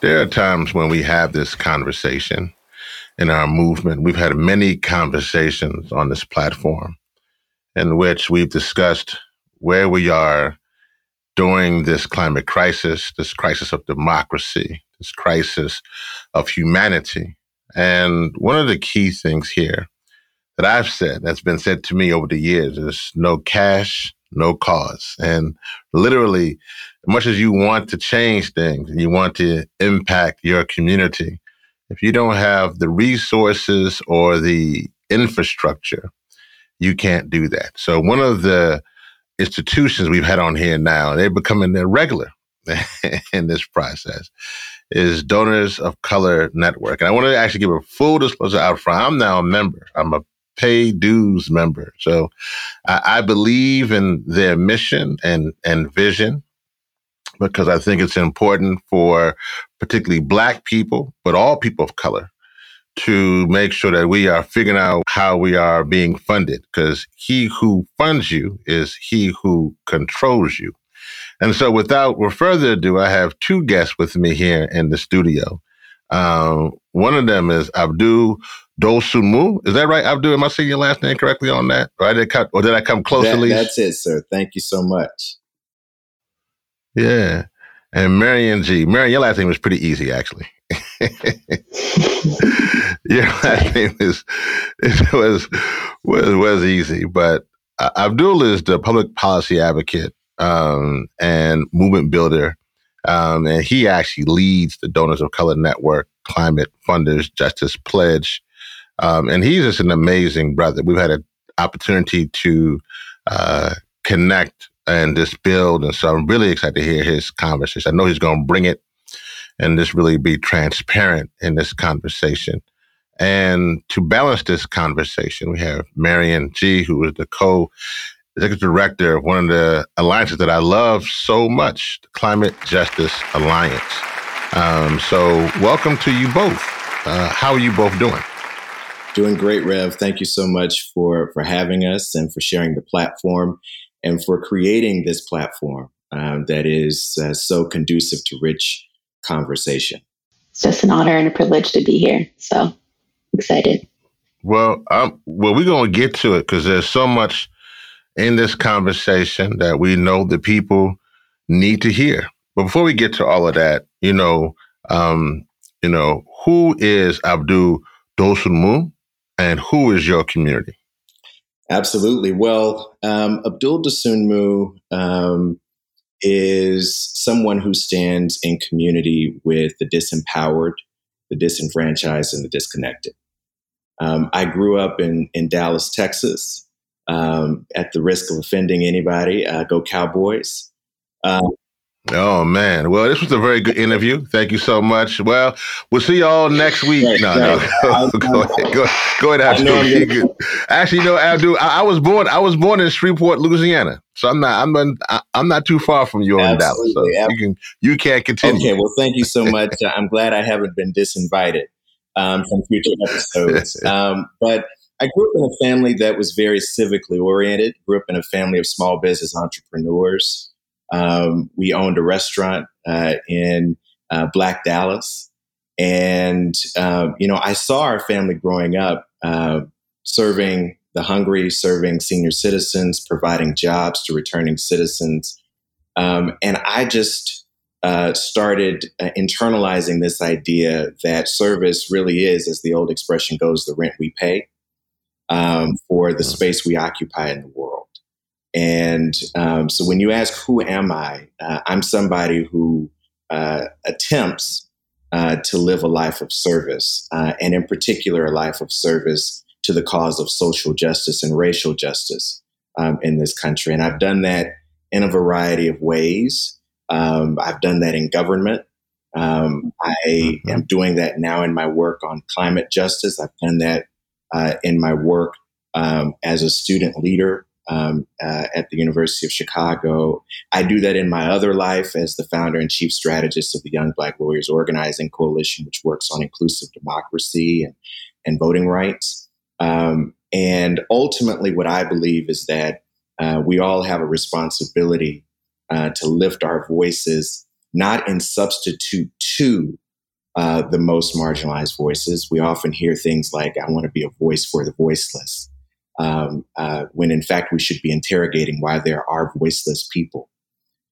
There are times when we have this conversation in our movement. We've had many conversations on this platform in which we've discussed where we are during this climate crisis, this crisis of democracy, this crisis of humanity. And one of the key things here that I've said, that's been said to me over the years, is no cash, no cause. And literally, much as you want to change things, and you want to impact your community, if you don't have the resources or the infrastructure, you can't do that. So one of the institutions we've had on here now, they're becoming a regular in this process, is Donors of Color Network. And I want to actually give a full disclosure out front. I'm now a member. I'm a pay dues member. So I, I believe in their mission and, and vision because I think it's important for particularly Black people, but all people of color, to make sure that we are figuring out how we are being funded because he who funds you is he who controls you. And so, without further ado, I have two guests with me here in the studio. Um, one of them is Abdul Dosunmu. Is that right, Abdul? Am I saying your last name correctly on that? Or, I did, or did I come close that, at least? That's it, sir. Thank you so much. Yeah. And Marion Gee. Marion, your last name was pretty easy, actually. your last name is it was was was easy, but uh, Abdul is the public policy advocate um, and movement builder, um, and he actually leads the Donors of Color Network Climate Funders Justice Pledge, um, and he's just an amazing brother. We've had an opportunity to uh, connect and this build. And so I'm really excited to hear his conversation. I know he's going to bring it and just really be transparent in this conversation. And to balance this conversation, we have Marion Gee, who is the co executive director of one of the alliances that I love so much, the Climate Justice Alliance. Um, so, welcome to you both. Uh, how are you both doing? Doing great, Rev. Thank you so much for for having us and for sharing the platform and for creating this platform um, that is uh, so conducive to rich conversation. It's just an honor and a privilege to be here. So excited. Well, um, well, we're going to get to it because there's so much in this conversation that we know the people need to hear. But before we get to all of that, you know, um, you know, who is Abdul Dosunmu and who is your community? Absolutely. Well, um, Abdul Dosunmu um, is someone who stands in community with the disempowered, the disenfranchised, and the disconnected. Um, I grew up in, in Dallas, Texas. Um, at the risk of offending anybody, uh, go Cowboys. Um, Oh man! Well, this was a very good interview. Thank you so much. Well, we'll see y'all next week. Right, no, no, go, go ahead. Go, go ahead, Abdul. Actually, you know, Abdul, I, I, was born. I was born in Shreveport, Louisiana. So I'm not. I'm. I'm not too far from you in Dallas. So you can. You can continue. Okay. Well, thank you so much. I'm glad I haven't been disinvited um, from future episodes. Um, but I grew up in a family that was very civically oriented. Grew up in a family of small business entrepreneurs. Um, we owned a restaurant uh, in uh, Black Dallas. And, um, you know, I saw our family growing up uh, serving the hungry, serving senior citizens, providing jobs to returning citizens. Um, and I just uh, started uh, internalizing this idea that service really is, as the old expression goes, the rent we pay um, for the mm. space we occupy in the world. And um, so when you ask, who am I? Uh, I'm somebody who uh, attempts uh, to live a life of service, uh, and in particular, a life of service to the cause of social justice and racial justice um, in this country. And I've done that in a variety of ways. Um, I've done that in government. Um, I mm-hmm. am doing that now in my work on climate justice. I've done that uh, in my work um, as a student leader um, uh, at the University of Chicago. I do that in my other life as the founder and chief strategist of the Young Black Lawyers Organizing Coalition, which works on inclusive democracy and, and voting rights. Um, and ultimately, what I believe is that uh, we all have a responsibility uh, to lift our voices, not in substitute to uh, the most marginalized voices. We often hear things like, I want to be a voice for the voiceless um, uh, when in fact we should be interrogating why there are voiceless people.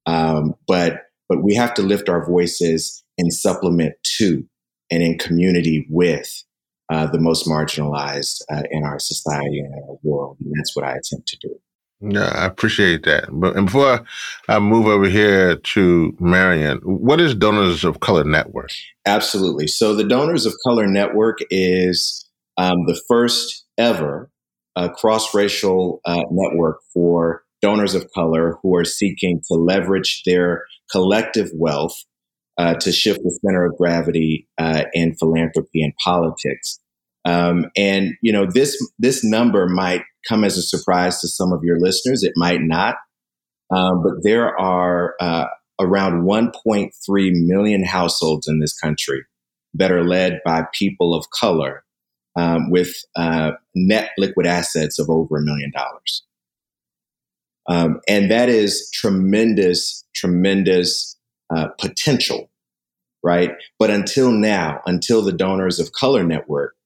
Um, but but we have to lift our voices in supplement to and in community with uh, the most marginalized uh, in our society and in our world, and that's what I attempt to do. Yeah, I appreciate that. But and before I move over here to Marion, what is Donors of Color Network? Absolutely. So the Donors of Color Network is um, the first ever a cross racial uh, network for donors of color who are seeking to leverage their collective wealth uh, to shift the center of gravity uh, in philanthropy and politics. Um, and you know this this number might come as a surprise to some of your listeners. It might not, um, but there are uh, around 1.3 million households in this country that are led by people of color um, with uh, net liquid assets of over a million dollars. Um, and that is tremendous, tremendous uh, potential, right? But until now, until the Donors of Color Network,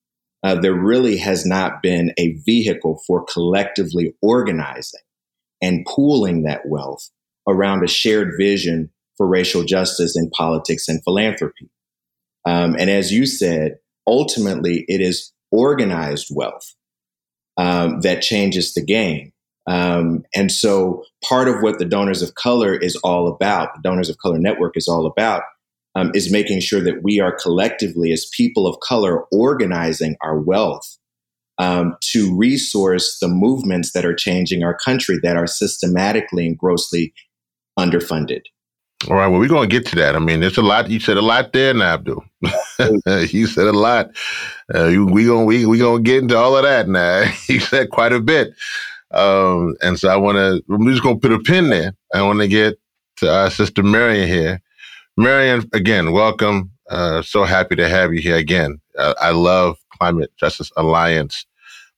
uh, there really has not been a vehicle for collectively organizing and pooling that wealth around a shared vision for racial justice in politics and philanthropy. Um, and as you said, ultimately, it is organized wealth um, that changes the game. Um, and so part of what the Donors of Color is all about, the Donors of Color Network is all about, um, is making sure that we are collectively, as people of color, organizing our wealth um, to resource the movements that are changing our country that are systematically and grossly underfunded. All right. Well, we're going to get to that. I mean, there's a lot. You said a lot there, Abdul. you said a lot. Uh, we going we we gonna get into all of that now. you said quite a bit, um, and so I want to. I'm just gonna put a pin there. I want to get to our sister Marion here. Marion, again, welcome. Uh, so happy to have you here again. Uh, I love Climate Justice Alliance,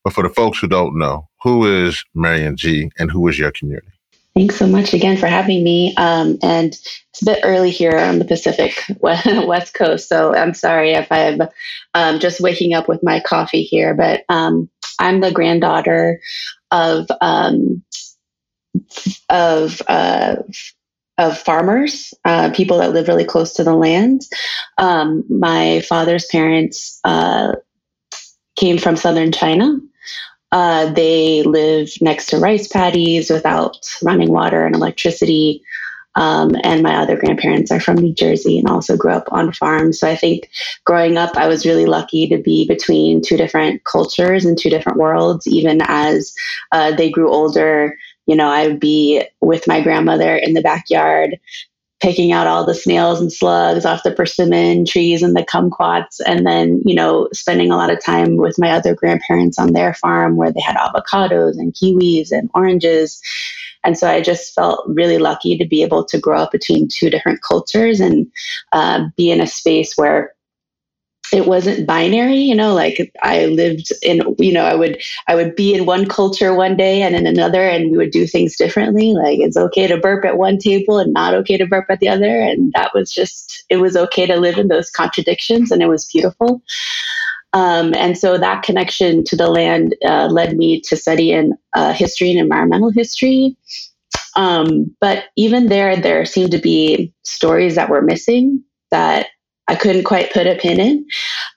but for the folks who don't know, who is Marion Gee and who is your community? Thanks so much again for having me. Um, and it's a bit early here on the Pacific West Coast, so I'm sorry if I'm um, just waking up with my coffee here. But um, I'm the granddaughter of um, of uh, of farmers, uh, people that live really close to the land. Um, my father's parents uh, came from southern China. Uh, they live next to rice paddies without running water and electricity. Um, and my other grandparents are from New Jersey and also grew up on farms. So I think growing up, I was really lucky to be between two different cultures and two different worlds. Even as uh, they grew older, you know, I would be with my grandmother in the backyard picking out all the snails and slugs off the persimmon trees and the kumquats and then you know spending a lot of time with my other grandparents on their farm where they had avocados and kiwis and oranges. And so i just felt really lucky to be able to grow up between two different cultures and uh, be in a space where it wasn't binary you know like i lived in you know i would i would be in one culture one day and in another and we would do things differently. Like it's okay to burp at one table and not okay to burp at the other. And that was just it was okay to live in those contradictions and it was beautiful. Um, and so that connection to the land uh, led me to study in uh, history and environmental history. Um, but even there there seemed to be stories that were missing that I couldn't quite put a pin in.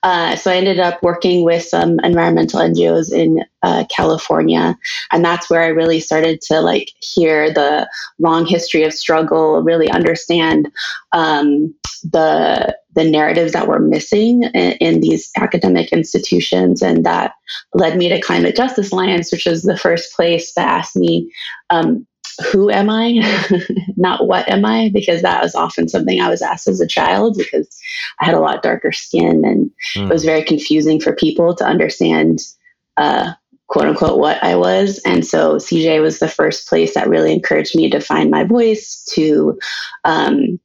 Uh, so I ended up working with some environmental NGOs in uh, California, and that's where I really started to like hear the long history of struggle, really understand um, the the narratives that were missing in, in, these academic institutions, and that led me to Climate Justice Alliance, which was the first place that asked me. Um, who am I, not what am I, because that was often something I was asked as a child because I had a lot darker skin and mm. it was very confusing for people to understand, uh, quote unquote, what I was. And so CJ was the first place that really encouraged me to find my voice, to um,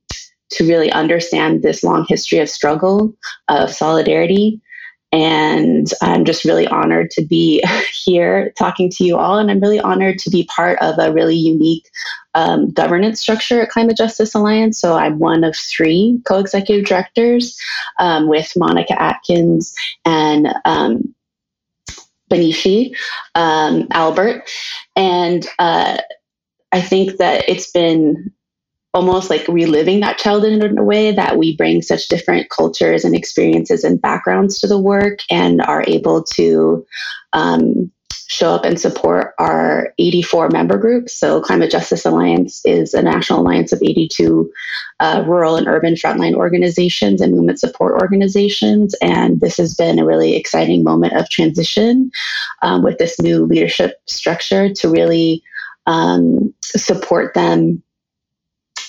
to really understand this long history of struggle, of solidarity, and I'm just really honored to be here talking to you all. And I'm really honored to be part of a really unique um, governance structure at Climate Justice Alliance. So I'm one of three co executive directors um, with Monica Atkins and um, Bineshi um, Albert. And uh, I think that it's been almost like reliving that childhood in a way that we bring such different cultures and experiences and backgrounds to the work and are able to um, show up and support our 84 member groups. So, Climate Justice Alliance is a national alliance of 82 uh, rural and urban frontline organizations and movement support organizations. And this has been a really exciting moment of transition um, with this new leadership structure to really um, support them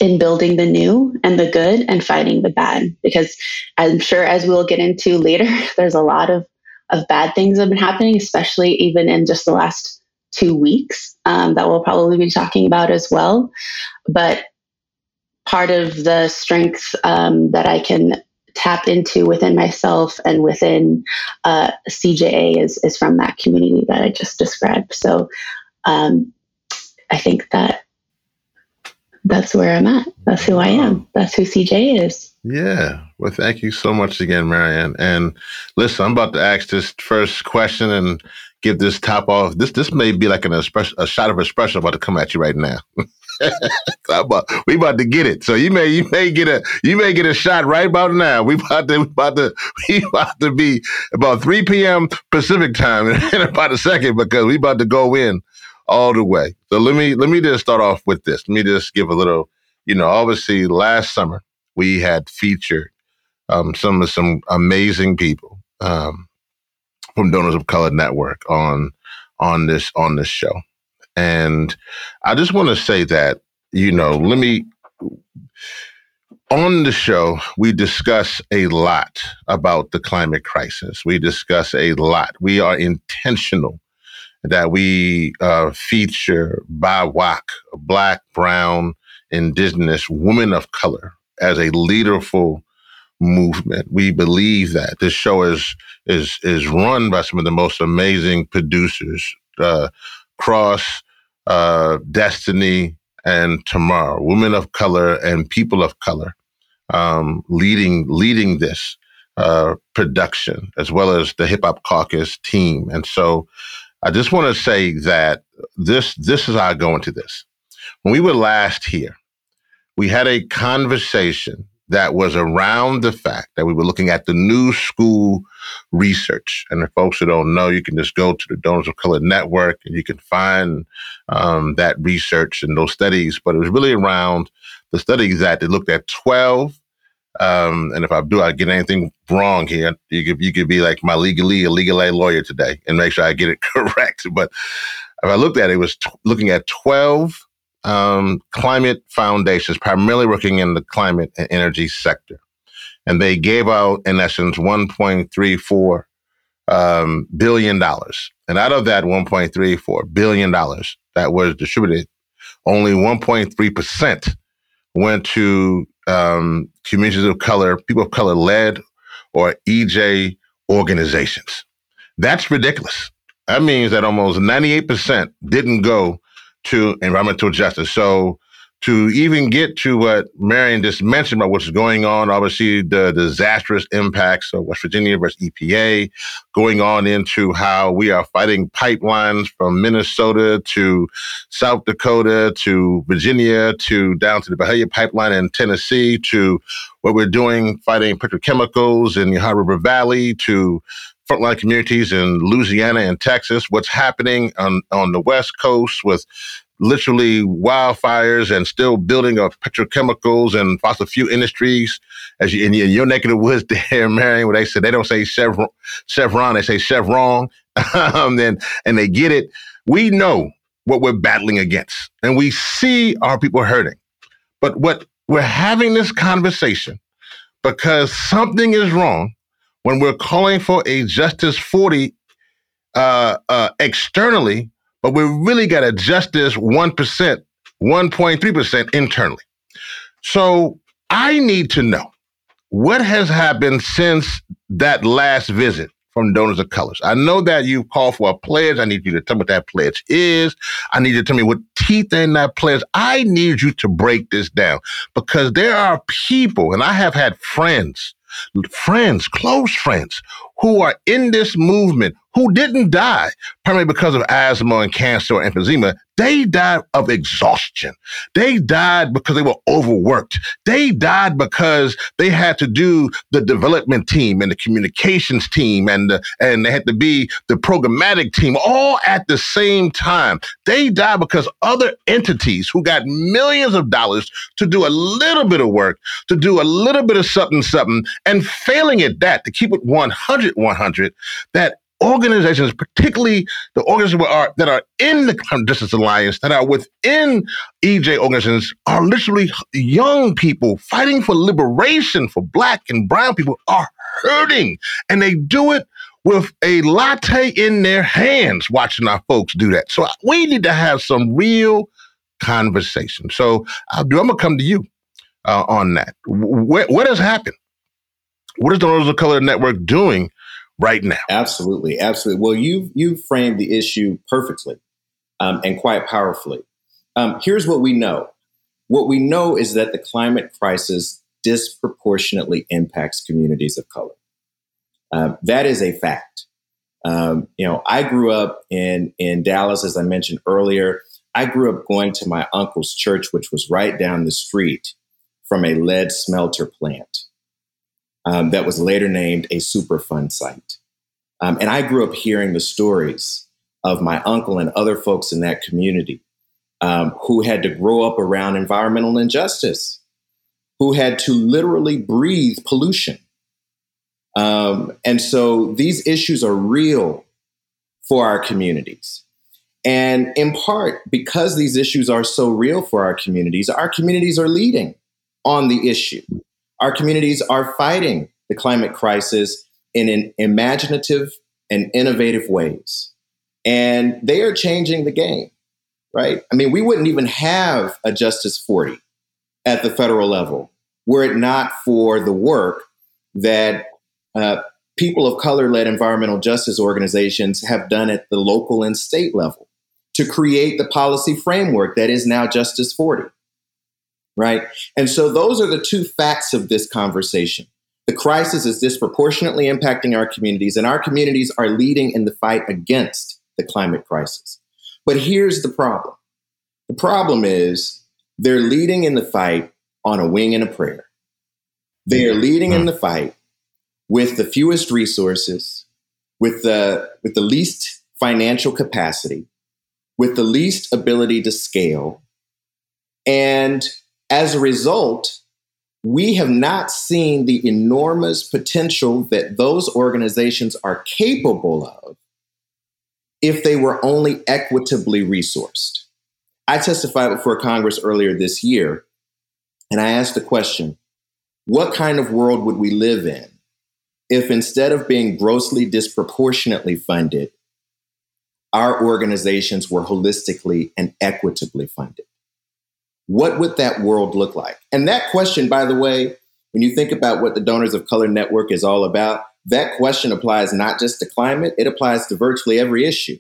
in building the new and the good and fighting the bad. Because I'm sure, as we'll get into later, there's a lot of, of bad things that have been happening, especially even in just the last two weeks um, that we'll probably be talking about as well. But part of the strength um, that I can tap into within myself and within uh, CJA is, is from that community that I just described. So um, I think that that's where I'm at. That's who I am. That's who CJ is. Yeah. Well, thank you so much again, Marianne. And listen, I'm about to ask this first question and give this top off. This this may be like an espresso, a shot of espresso about to come at you right now. about, we about to get it. So you may you may get a you may get a shot right about now. We about to we about to we about to be about 3 p.m. Pacific time in about a second because we about to go in all the way. So let me let me just start off with this. Let me just give a little, you know, obviously last summer we had featured um, some of some amazing people um, from Donors of Color Network on on this on this show, and I just want to say that you know, let me on the show, we discuss a lot about the climate crisis. We discuss a lot. We are intentional that we uh, feature BIWOC, Black, Brown, Indigenous, women of color as a leaderful movement. We believe that this show is is is run by some of the most amazing producers, uh, Cross, uh, Destiny, and Tomorrow, women of color and people of color, um, leading leading this uh, production as well as the Hip Hop Caucus team, and so I just want to say that this this is how I go into this. When we were last here, we had a conversation that was around the fact that we were looking at the new school research. And the folks who don't know, you can just go to the Donors of Color Network and you can find um, that research and those studies. But it was really around the studies that they looked at 12 um, and if I do, I get anything wrong here, you could you could be like my legally legal aid lawyer today and make sure I get it correct. But if I looked at it, it was t- looking at twelve um, climate foundations, primarily working in the climate and energy sector, and they gave out in essence one point three four um, billion dollars. And out of that 1.34 billion dollars that was distributed, only 1.3 percent went to um, communities of color, people of color led or EJ organizations. That's ridiculous. That means that almost 98% didn't go to environmental justice. So to even get to what Marion just mentioned about what's going on, obviously the disastrous impacts of West Virginia versus EPA, going on into how we are fighting pipelines from Minnesota to South Dakota to Virginia to down to the Byhalia pipeline in Tennessee to what we're doing fighting petrochemicals in the Ohio River Valley to frontline communities in Louisiana and Texas, what's happening on, on the West Coast with literally wildfires and still building of petrochemicals and fossil fuel industries. As you, in your neck of the woods there, Marion, where they said they don't say Chevron, Chevron they say Chevron, um, and, and they get it. We know what we're battling against and we see our people hurting. But what we're having this conversation because something is wrong when we're calling for a Justice 40 uh, uh, externally, but we really got to adjust this 1%, 1.3% internally. So I need to know what has happened since that last visit from donors of colors. I know that you called for a pledge. I need you to tell me what that pledge is. I need you to tell me what teeth in that pledge. I need you to break this down because there are people, and I have had friends, friends, close friends, who are in this movement who didn't die primarily because of asthma and cancer or emphysema. They died of exhaustion. They died because they were overworked. They died because they had to do the development team and the communications team and the, and they had to be the programmatic team all at the same time. They died because other entities who got millions of dollars to do a little bit of work, to do a little bit of something, something, and failing at that, to keep it 100, 100, that organizations, particularly the organizations that are, that are in the Climate Justice Alliance, that are within EJ organizations, are literally young people fighting for liberation for Black and Brown people are hurting. And they do it with a latte in their hands watching our folks do that. So we need to have some real conversation. So I'll do, I'm going to come to you uh, on that. What, has happened? What is the Donors of Color Network doing right now. Absolutely, absolutely. Well, you you framed the issue perfectly um, and quite powerfully. Um, here's what we know. What we know is that the climate crisis disproportionately impacts communities of color. Um, that is a fact. Um, you know, I grew up in in Dallas, as I mentioned earlier. I grew up going to my uncle's church, which was right down the street from a lead smelter plant um, that was later named a Superfund site. Um, and I grew up hearing the stories of my uncle and other folks in that community um, who had to grow up around environmental injustice, who had to literally breathe pollution. Um, and so these issues are real for our communities. And in part, because these issues are so real for our communities, our communities are leading on the issue. Our communities are fighting the climate crisis in an imaginative and innovative ways. And they are changing the game, right? I mean, we wouldn't even have a Justice 40 at the federal level were it not for the work that uh, people of color led environmental justice organizations have done at the local and state level to create the policy framework that is now Justice 40 right? And so those are the two facts of this conversation. The crisis is disproportionately impacting our communities, and our communities are leading in the fight against the climate crisis. But here's the problem the problem is they're leading in the fight on a wing and a prayer. They are leading in hmm. the fight with the fewest resources, with the, with the least financial capacity, with the least ability to scale, and as a result, we have not seen the enormous potential that those organizations are capable of if they were only equitably resourced. I testified before Congress earlier this year, and I asked the question what kind of world would we live in if instead of being grossly disproportionately funded, our organizations were holistically and equitably funded? What would that world look like? And that question, by the way, when you think about what the Donors of Color Network is all about, that question applies not just to climate, it applies to virtually every issue.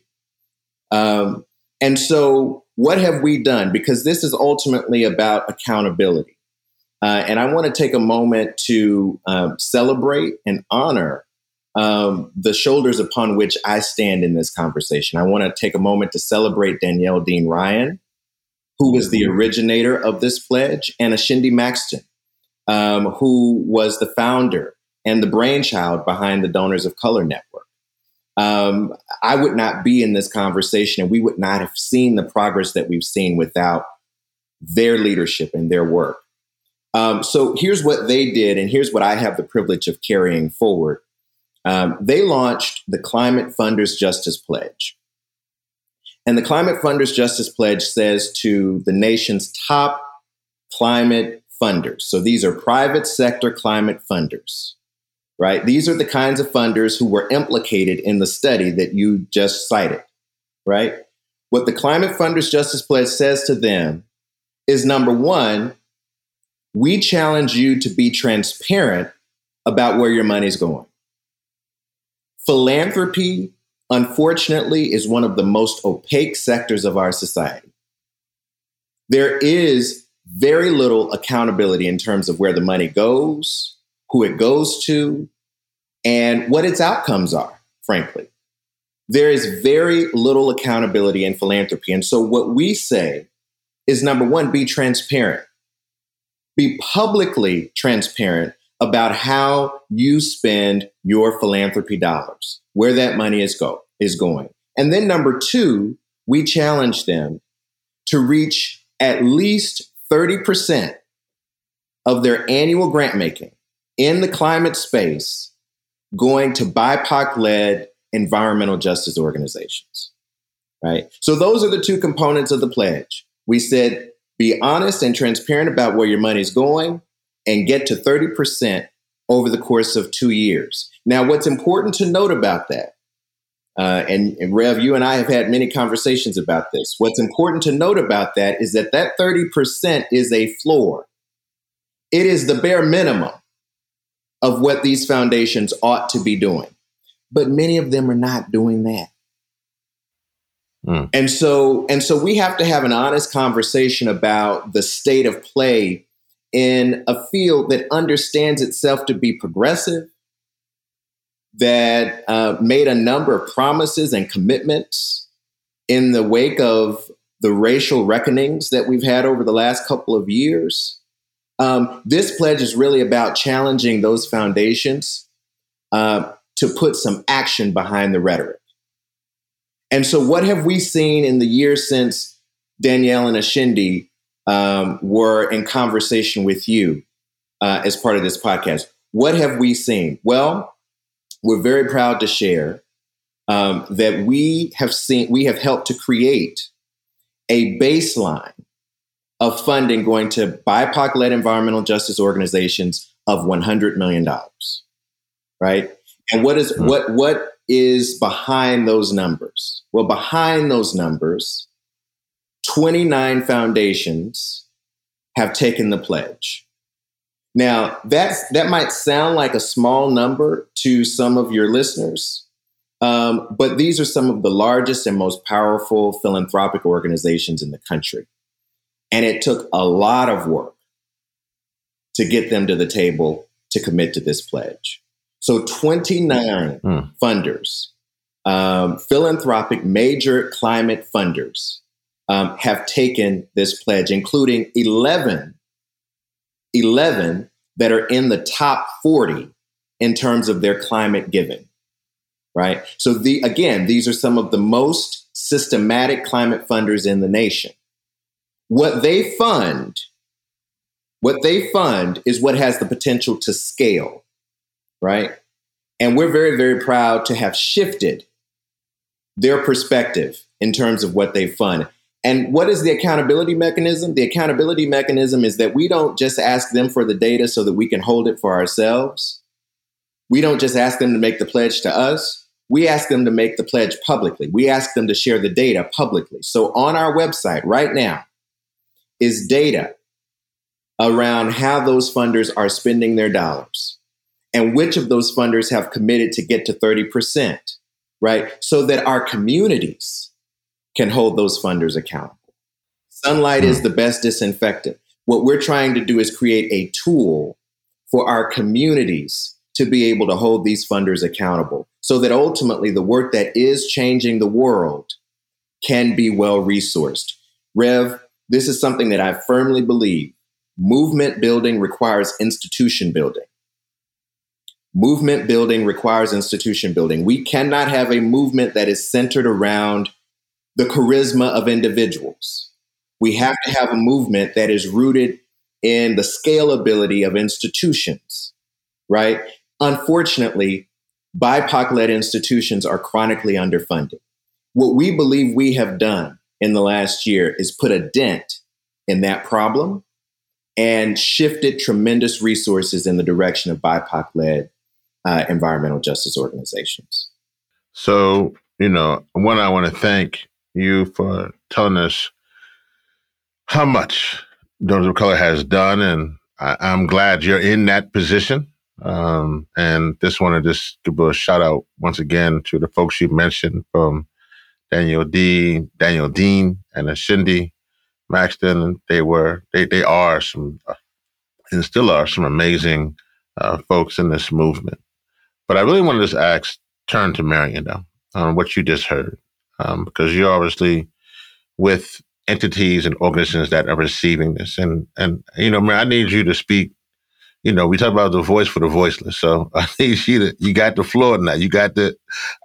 Um, and so, what have we done? Because this is ultimately about accountability. Uh, and I want to take a moment to um, celebrate and honor um, the shoulders upon which I stand in this conversation. I want to take a moment to celebrate Danielle Deane-Ryan, who was the originator of this pledge, and Ashindi Maxton, um, who was the founder and the brainchild behind the Donors of Color Network. Um, I would not be in this conversation and we would not have seen the progress that we've seen without their leadership and their work. Um, so here's what they did, and here's what I have the privilege of carrying forward. Um, they launched the Climate Funders Justice Pledge. And the Climate Funders Justice Pledge says to the nation's top climate funders. So these are private sector climate funders, right? These are the kinds of funders who were implicated in the study that you just cited, right? What the Climate Funders Justice Pledge says to them is number one, we challenge you to be transparent about where your money's going. Philanthropy, unfortunately, is one of the most opaque sectors of our society. There is very little accountability in terms of where the money goes, who it goes to, and what its outcomes are, frankly. There is very little accountability in philanthropy. And so, what we say is number one, be transparent. Be publicly transparent about how you spend your philanthropy dollars, where that money is go is going. And then number two, we challenge them to reach at least 30% of their annual grant making in the climate space going to BIPOC led environmental justice organizations. Right? So those are the two components of the pledge. We said be honest and transparent about where your money's going and get to 30% over the course of two years. Now, what's important to note about that, uh, and, and Rev, you and I have had many conversations about this. What's important to note about that is that that 30% is a floor. It is the bare minimum of what these foundations ought to be doing. But many of them are not doing that. Mm. And so and so we have to have an honest conversation about the state of play in a field that understands itself to be progressive, that uh, made a number of promises and commitments in the wake of the racial reckonings that we've had over the last couple of years. Um, this pledge is really about challenging those foundations uh, to put some action behind the rhetoric. And so, what have we seen in the years since Danielle and Ashindi um, were in conversation with you uh, as part of this podcast? What have we seen? Well, we're very proud to share um, that we have seen, we have helped to create a baseline of funding going to BIPOC led environmental justice organizations of $100 million. Right. And what is, mm-hmm. what, what is behind those numbers? Well, behind those numbers, 29 foundations have taken the pledge. Now, that's, that might sound like a small number to some of your listeners, um, but these are some of the largest and most powerful philanthropic organizations in the country. And it took a lot of work to get them to the table to commit to this pledge. So 29 mm. funders, um, philanthropic major climate funders, um, have taken this pledge, including 11, 11 that are in the top 40 in terms of their climate giving. Right. So the again, these are some of the most systematic climate funders in the nation. What they fund, what they fund is what has the potential to scale right? And we're very, very proud to have shifted their perspective in terms of what they fund. And what is the accountability mechanism? The accountability mechanism is that we don't just ask them for the data so that we can hold it for ourselves. We don't just ask them to make the pledge to us. We ask them to make the pledge publicly. We ask them to share the data publicly. So on our website right now is data around how those funders are spending their dollars and which of those funders have committed to get to 30%, right? So that our communities can hold those funders accountable. Sunlight mm. is the best disinfectant. What we're trying to do is create a tool for our communities to be able to hold these funders accountable so that ultimately the work that is changing the world can be well resourced. Rev, this is something that I firmly believe movement building requires institution building. Movement building requires institution building. We cannot have a movement that is centered around the charisma of individuals. We have to have a movement that is rooted in the scalability of institutions, right? Unfortunately, BIPOC led institutions are chronically underfunded. what we believe we have done in the last year is put a dent in that problem and shifted tremendous resources in the direction of BIPOC led uh, environmental justice organizations. So, you know, one, I want to thank you for telling us how much Donors of Color has done. And I, am glad you're in that position. Um, and just want to just give a shout out once again to the folks you mentioned from Daniel D, Daniel Dean, and Shindy Maxton. They were, they, they are some, uh, and still are some amazing uh, folks in this movement. But I really want to just ask, turn to Marion now on what you just heard, um, because you're obviously with entities and organizations that are receiving this. And and you know, man, I need you to speak. You know, we talk about the voice for the voiceless. So I need you to you got the floor now. You got the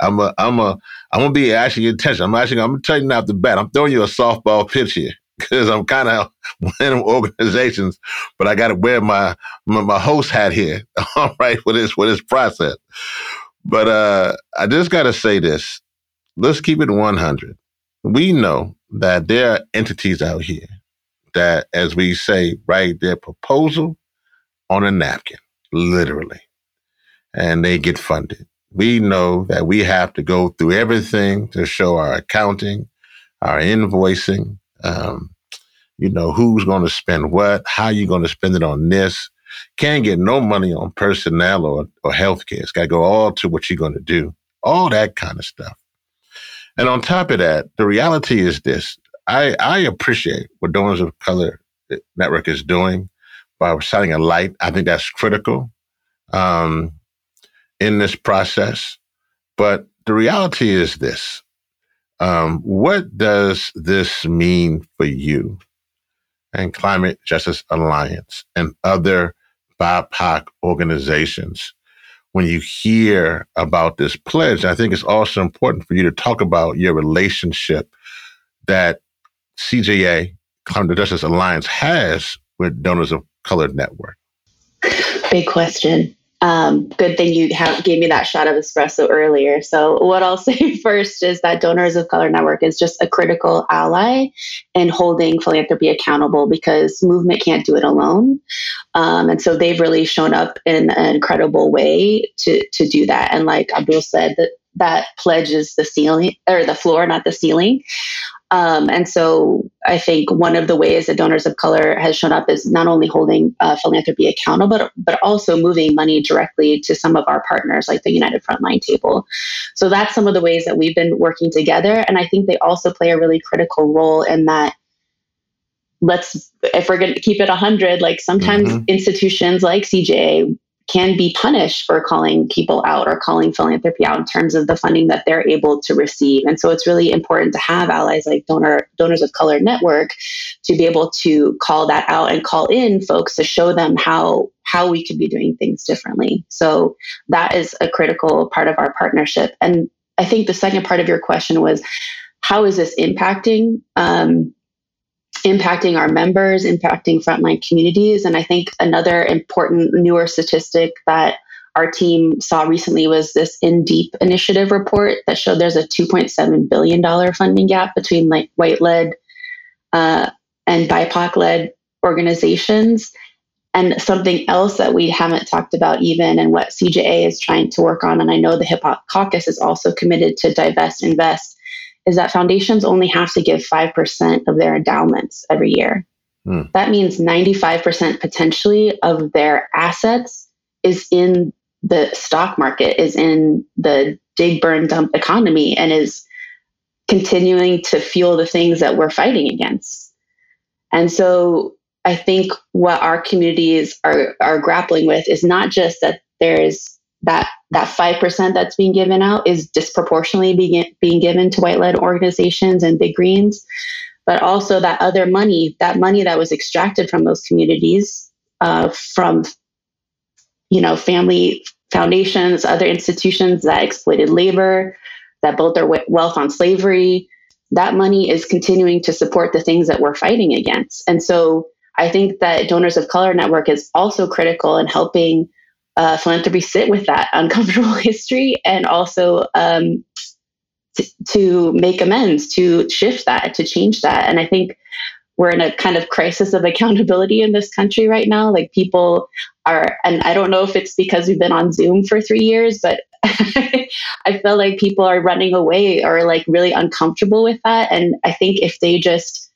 I'm a I'm a I'm gonna be asking your attention. I'm actually I'm gonna tell you out the bat. I'm throwing you a softball pitch here because I'm kind of one of organizations, but I got to wear my, my, my host hat here. All right, for this for this process. But uh, I just got to say this. Let's keep it 100. We know that there are entities out here that, as we say, write their proposal on a napkin, literally, and they get funded. We know that we have to go through everything to show our accounting, our invoicing, um, you know, who's going to spend what, how you're going to spend it on this. Can't get no money on personnel or, or healthcare. It's got to go all to what you're going to do, all that kind of stuff. And on top of that, the reality is this. I, I appreciate what Donors of Color Network is doing by shining a light. I think that's critical um, in this process. But the reality is this. Um, what does this mean for you and Climate Justice Alliance and other BIPOC organizations when you hear about this pledge, I think it's also important for you to talk about your relationship that CJA, Climate Justice Alliance, has with Donors of Color Network. Big question. Um, good thing you have, gave me that shot of espresso earlier. So, what I'll say first is that Donors of Color Network is just a critical ally in holding philanthropy accountable because movement can't do it alone. Um, and so, they've really shown up in an incredible way to, to do that. And, like Abdul said, that that pledges the ceiling or the floor, not the ceiling. Um, and so I think one of the ways that Donors of Color has shown up is not only holding uh, philanthropy accountable, but, but also moving money directly to some of our partners, like the United Frontline Table. So that's some of the ways that we've been working together. And I think they also play a really critical role in that let's if we're going to keep it 100 like sometimes mm-hmm. institutions like cja can be punished for calling people out or calling philanthropy out in terms of the funding that they're able to receive. And so it's really important to have allies like donor donors of color network to be able to call that out and call in folks to show them how how we could be doing things differently. So that is a critical part of our partnership. And I think the second part of your question was how is this impacting um, impacting our members, impacting frontline communities. And I think another important newer statistic that our team saw recently was this In Deep initiative report that showed there's a $2.7 billion funding gap between like white led uh, and BIPOC led organizations. And something else that we haven't talked about, even, and what CJA is trying to work on, and I know the Hip Hop Caucus is also committed to divest, invest, is that foundations only have to give 5% of their endowments every year. Hmm. That means 95% potentially of their assets is in the stock market, is in the dig, burn, dump economy, and is continuing to fuel the things that we're fighting against. And so I think what our communities are, are grappling with is not just that there's that that 5% that's being given out is disproportionately being, being given to white led organizations and big greens. But also that other money that money that was extracted from those communities uh, from you know family foundations other institutions that exploited labor that built their wealth on slavery that money is continuing to support the things that we're fighting against. And so i think that donors of color network is also critical in helping uh, philanthropy sit with that uncomfortable history and also um, to, to make amends, to shift that, to change that. And I think we're in a kind of crisis of accountability in this country right now. Like people are, and I don't know if it's because we've been on Zoom for three years, but I feel like people are running away or like really uncomfortable with that. And I think if they just,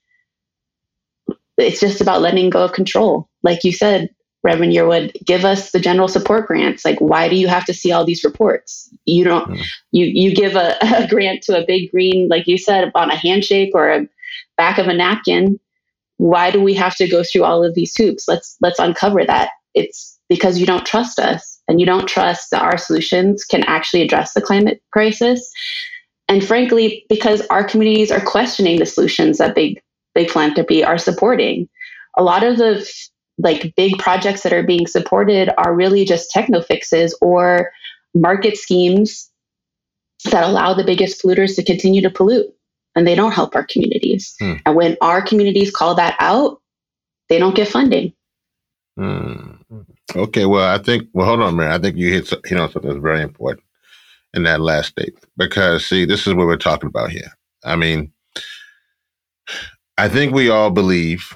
it's just about letting go of control. Like you said, Reverend Yearwood, give us the general support grants. Like, why do you have to see all these reports? You don't, mm. you, you give a, a grant to a big green, like you said, on a handshake or a back of a napkin. Why do we have to go through all of these hoops? Let's, let's uncover that. It's because you don't trust us and you don't trust that our solutions can actually address the climate crisis. And frankly, because our communities are questioning the solutions that big, big philanthropy are supporting. A lot of the like big projects that are being supported are really just techno fixes or market schemes that allow the biggest polluters to continue to pollute and they don't help our communities. Hmm. And when our communities call that out, they don't get funding. Hmm. Okay, well, I think, well, hold on, man. I think you hit, you know, something that's very important in that last statement because, see, this is what we're talking about here. I mean, I think we all believe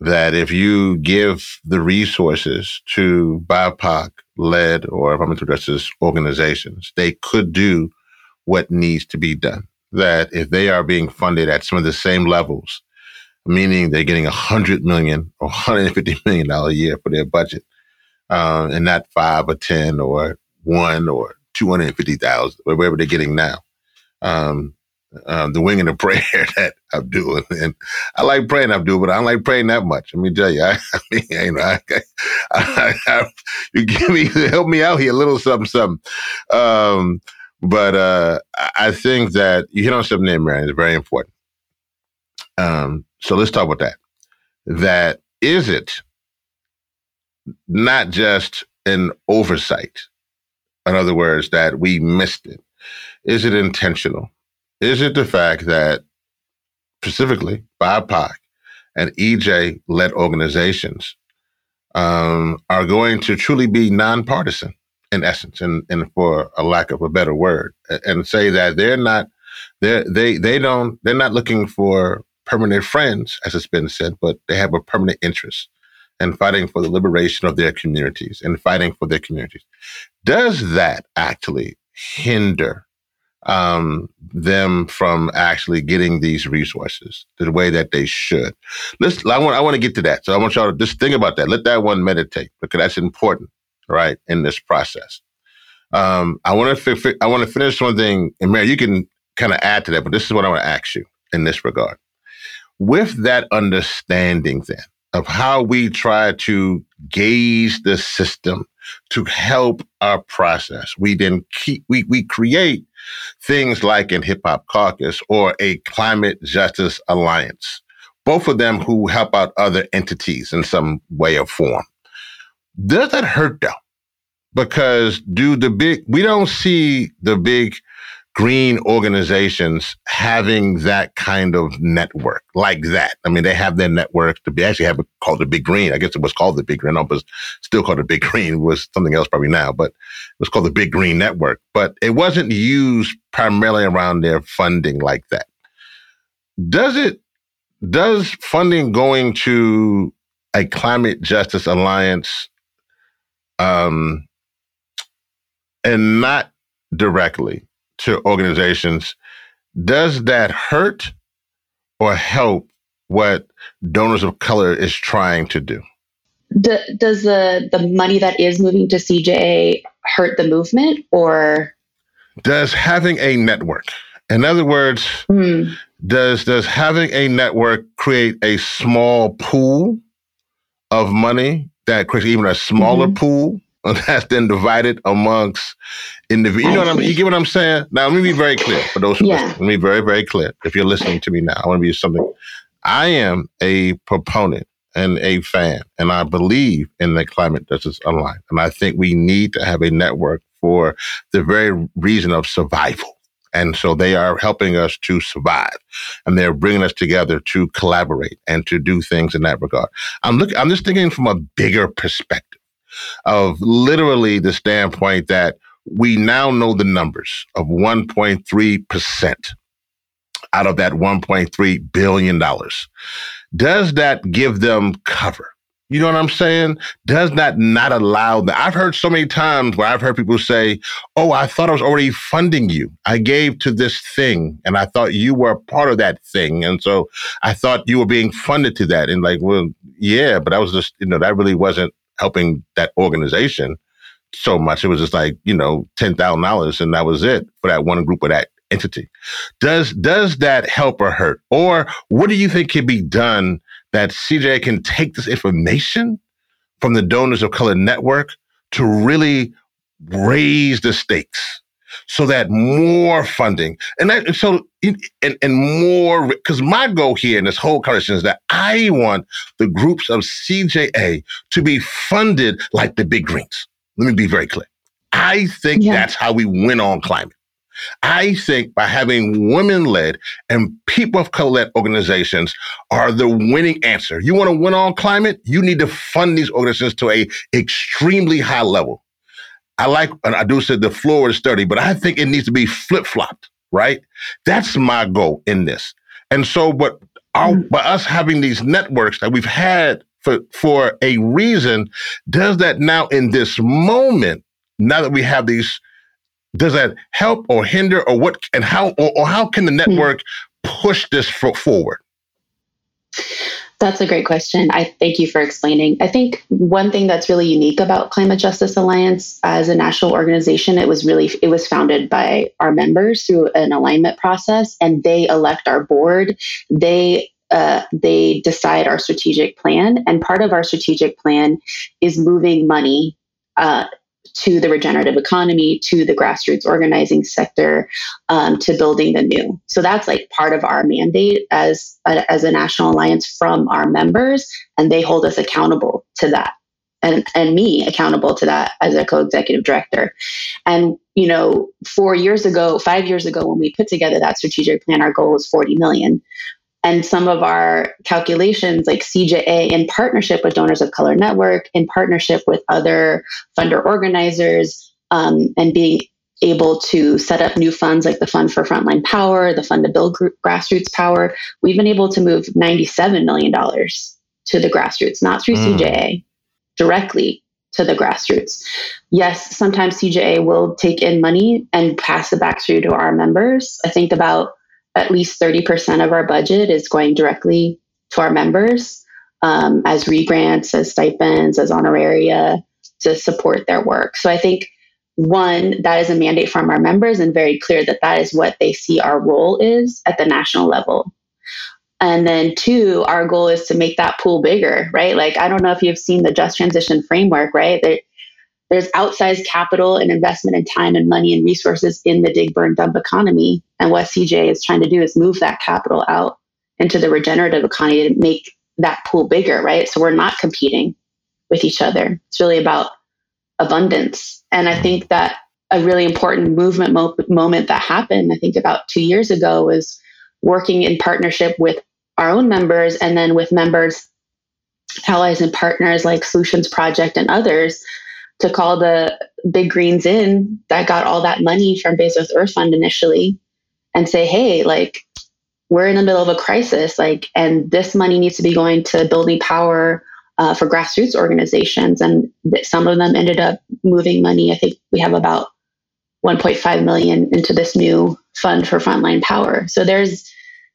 that if you give the resources to BIPOC led or environmental justice organizations, they could do what needs to be done. That if they are being funded at some of the same levels, meaning they're getting a hundred million or hundred and fifty million dollar a year for their budget, uh, and not five or ten or one or two hundred and fifty thousand, whatever they're getting now. Um, um, the wing and the prayer that I'm doing. And I like praying I Abdul, but I don't like praying that much. Let me tell you, I, I mean, you know, I, I, I, you give me, help me out here, a little something, something. Um, but uh, I think that you hit on something there, Marion, it's very important. Um, so let's talk about that. That is it not just an oversight? In other words, that we missed it. Is it intentional? Is it the fact that specifically BIPOC and EJ led organizations um, are going to truly be nonpartisan in essence, and, and for a lack of a better word, and say that they're not they they they don't they're not looking for permanent friends, as it's been said, but they have a permanent interest in fighting for the liberation of their communities and fighting for their communities. Does that actually hinder um, them from actually getting these resources the way that they should. Let's. I want. I want to get to that. So I want y'all to just think about that. Let that one meditate because that's important, right, in this process. Um, I want to. Fi- I want to finish one thing, and Mary, you can kind of add to that. But this is what I want to ask you in this regard. With that understanding, then of how we try to gauge the system to help our process, we then keep we we create things like in Hip Hop Caucus or a Climate Justice Alliance, both of them who help out other entities in some way or form. Does that hurt though? Because do the big, we don't see the big green organizations having that kind of network like that. I mean, they have their network to be actually have it called the Big Green. I guess it was called the Big Green. No, but still called the Big Green. It was something else probably now, but it was called the Big Green Network. But it wasn't used primarily around their funding like that. Does it? Does funding going to a climate justice alliance, um, and not directly to organizations, does that hurt or help what donors of color is trying to do? Does the the money that is moving to CJA hurt the movement or does having a network in other words mm. does does having a network create a small pool of money that creates even a smaller mm-hmm. pool that's then divided amongst individuals. You know what I mean? You get what I'm saying? Now, let me be very clear for those who yeah. listen. Let me be very, very clear. If you're listening to me now, I want to be something. I am a proponent and a fan, and I believe in the Climate Justice Alliance. And I think we need to have a network for the very reason of survival. And so they are helping us to survive and they're bringing us together to collaborate and to do things in that regard. I'm looking, I'm just thinking from a bigger perspective of literally the standpoint that we now know the numbers of 1.3% out of that $1.3 billion. Does that give them cover? You know what I'm saying? Does that not allow that? I've heard so many times where I've heard people say, Oh, I thought I was already funding you. I gave to this thing and I thought you were a part of that thing. And so I thought you were being funded to that. And like, well, yeah, but I was just, you know, that really wasn't helping that organization so much. It was just like, you know, $10,000 and that was it for that one group of that entity. Does, does that help or hurt? Or what do you think can be done that CJA can take this information from the Donors of Color Network to really raise the stakes so that more funding and that, so and, and more because my goal here in this whole conversation is that I want the groups of CJA to be funded like the big greens. Let me be very clear. I think yeah. that's how we win on climate. I think by having women led and people of color led organizations are the winning answer. You want to win on climate? You need to fund these organizations to a extremely high level. I like, and I do say the floor is sturdy, but I think it needs to be flip flopped, right? That's my goal in this. And so, but our, mm. by us having these networks that we've had for, for a reason, does that now in this moment, now that we have these does that help or hinder or what and how or, or how can the hmm. network push this forward that's a great question. I thank you for explaining. I think one thing that's really unique about Climate Justice Alliance as a national organization, it was really it was founded by our members through an alignment process, and they elect our board. They uh, they decide our strategic plan, and part of our strategic plan is moving money uh, to the regenerative economy, to the grassroots organizing sector, um, to building the new. So that's like part of our mandate as a, as a national alliance from our members, and they hold us accountable to that. And, and me accountable to that as a co-executive director. And you know, four years ago, five years ago, when we put together that strategic plan, our goal was 40 million and some of our calculations like CJA in partnership with Donors of Color Network, in partnership with other funder organizers, um, and being able to set up new funds like the Fund for Frontline Power, the Fund to Build Grassroots Power, we've been able to move $97 million to the grassroots, not through mm. CJA, directly to the grassroots. Yes, sometimes CJA will take in money and pass it back through to our members. I think about at least 30% of our budget is going directly to our members um, as regrants, as stipends, as honoraria to support their work. So I think one, that is a mandate from our members and very clear that that is what they see our role is at the national level. And then two, our goal is to make that pool bigger, right? Like, I don't know if you've seen the just transition framework, right? There's outsized capital and investment and time and money and resources in the dig burn dump economy. And what cj is trying to do is move that capital out into the regenerative economy to make that pool bigger right? So we're not competing with each other. It's really about abundance. And i think that a really important movement mo- moment that happened i think about two years ago was working in partnership with our own members and then with members allies and partners like solutions project and others to call the big greens in that got all that money from Bezos Earth Fund initially and say, hey, like we're in the middle of a crisis, like, and this money needs to be going to building power uh, for grassroots organizations. And th- some of them ended up moving money. I think we have about 1.5 million into this new fund for frontline power. So there's